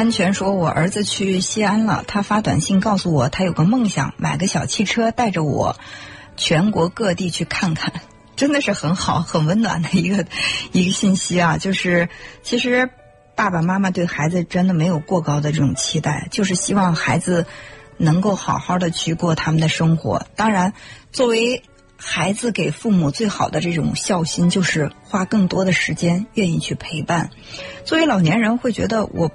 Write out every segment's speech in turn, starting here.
安全说，我儿子去西安了，他发短信告诉我，他有个梦想，买个小汽车，带着我全国各地去看看，真的是很好、很温暖的一个一个信息啊！就是其实爸爸妈妈对孩子真的没有过高的这种期待，就是希望孩子能够好好的去过他们的生活。当然，作为孩子给父母最好的这种孝心，就是花更多的时间，愿意去陪伴。作为老年人，会觉得我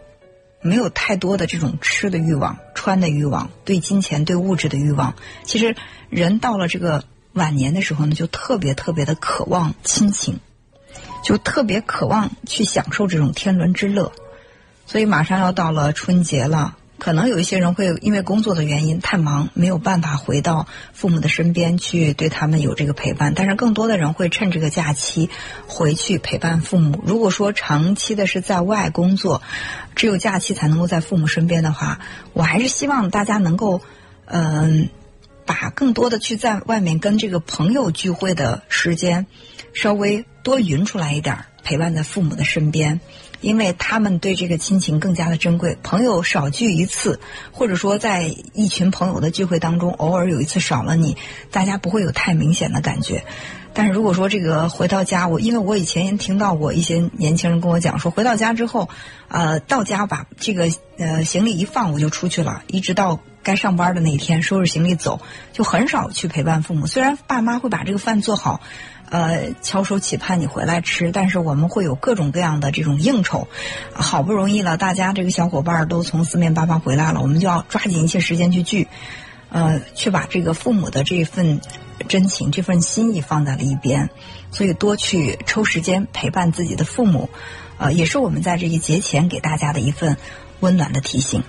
没有太多的这种吃的欲望、穿的欲望、对金钱、对物质的欲望。其实，人到了这个晚年的时候呢，就特别特别的渴望亲情，就特别渴望去享受这种天伦之乐。所以，马上要到了春节了。可能有一些人会因为工作的原因太忙，没有办法回到父母的身边去对他们有这个陪伴。但是更多的人会趁这个假期回去陪伴父母。如果说长期的是在外工作，只有假期才能够在父母身边的话，我还是希望大家能够，嗯，把更多的去在外面跟这个朋友聚会的时间稍微多匀出来一点，陪伴在父母的身边。因为他们对这个亲情更加的珍贵，朋友少聚一次，或者说在一群朋友的聚会当中，偶尔有一次少了你，大家不会有太明显的感觉。但是如果说这个回到家，我因为我以前也听到过一些年轻人跟我讲说，回到家之后，呃，到家把这个呃行李一放，我就出去了，一直到该上班的那一天，收拾行李走，就很少去陪伴父母。虽然爸妈会把这个饭做好。呃，翘首企盼你回来吃，但是我们会有各种各样的这种应酬，好不容易了，大家这个小伙伴都从四面八方回来了，我们就要抓紧一些时间去聚，呃，去把这个父母的这份真情、这份心意放在了一边，所以多去抽时间陪伴自己的父母，呃，也是我们在这个节前给大家的一份温暖的提醒。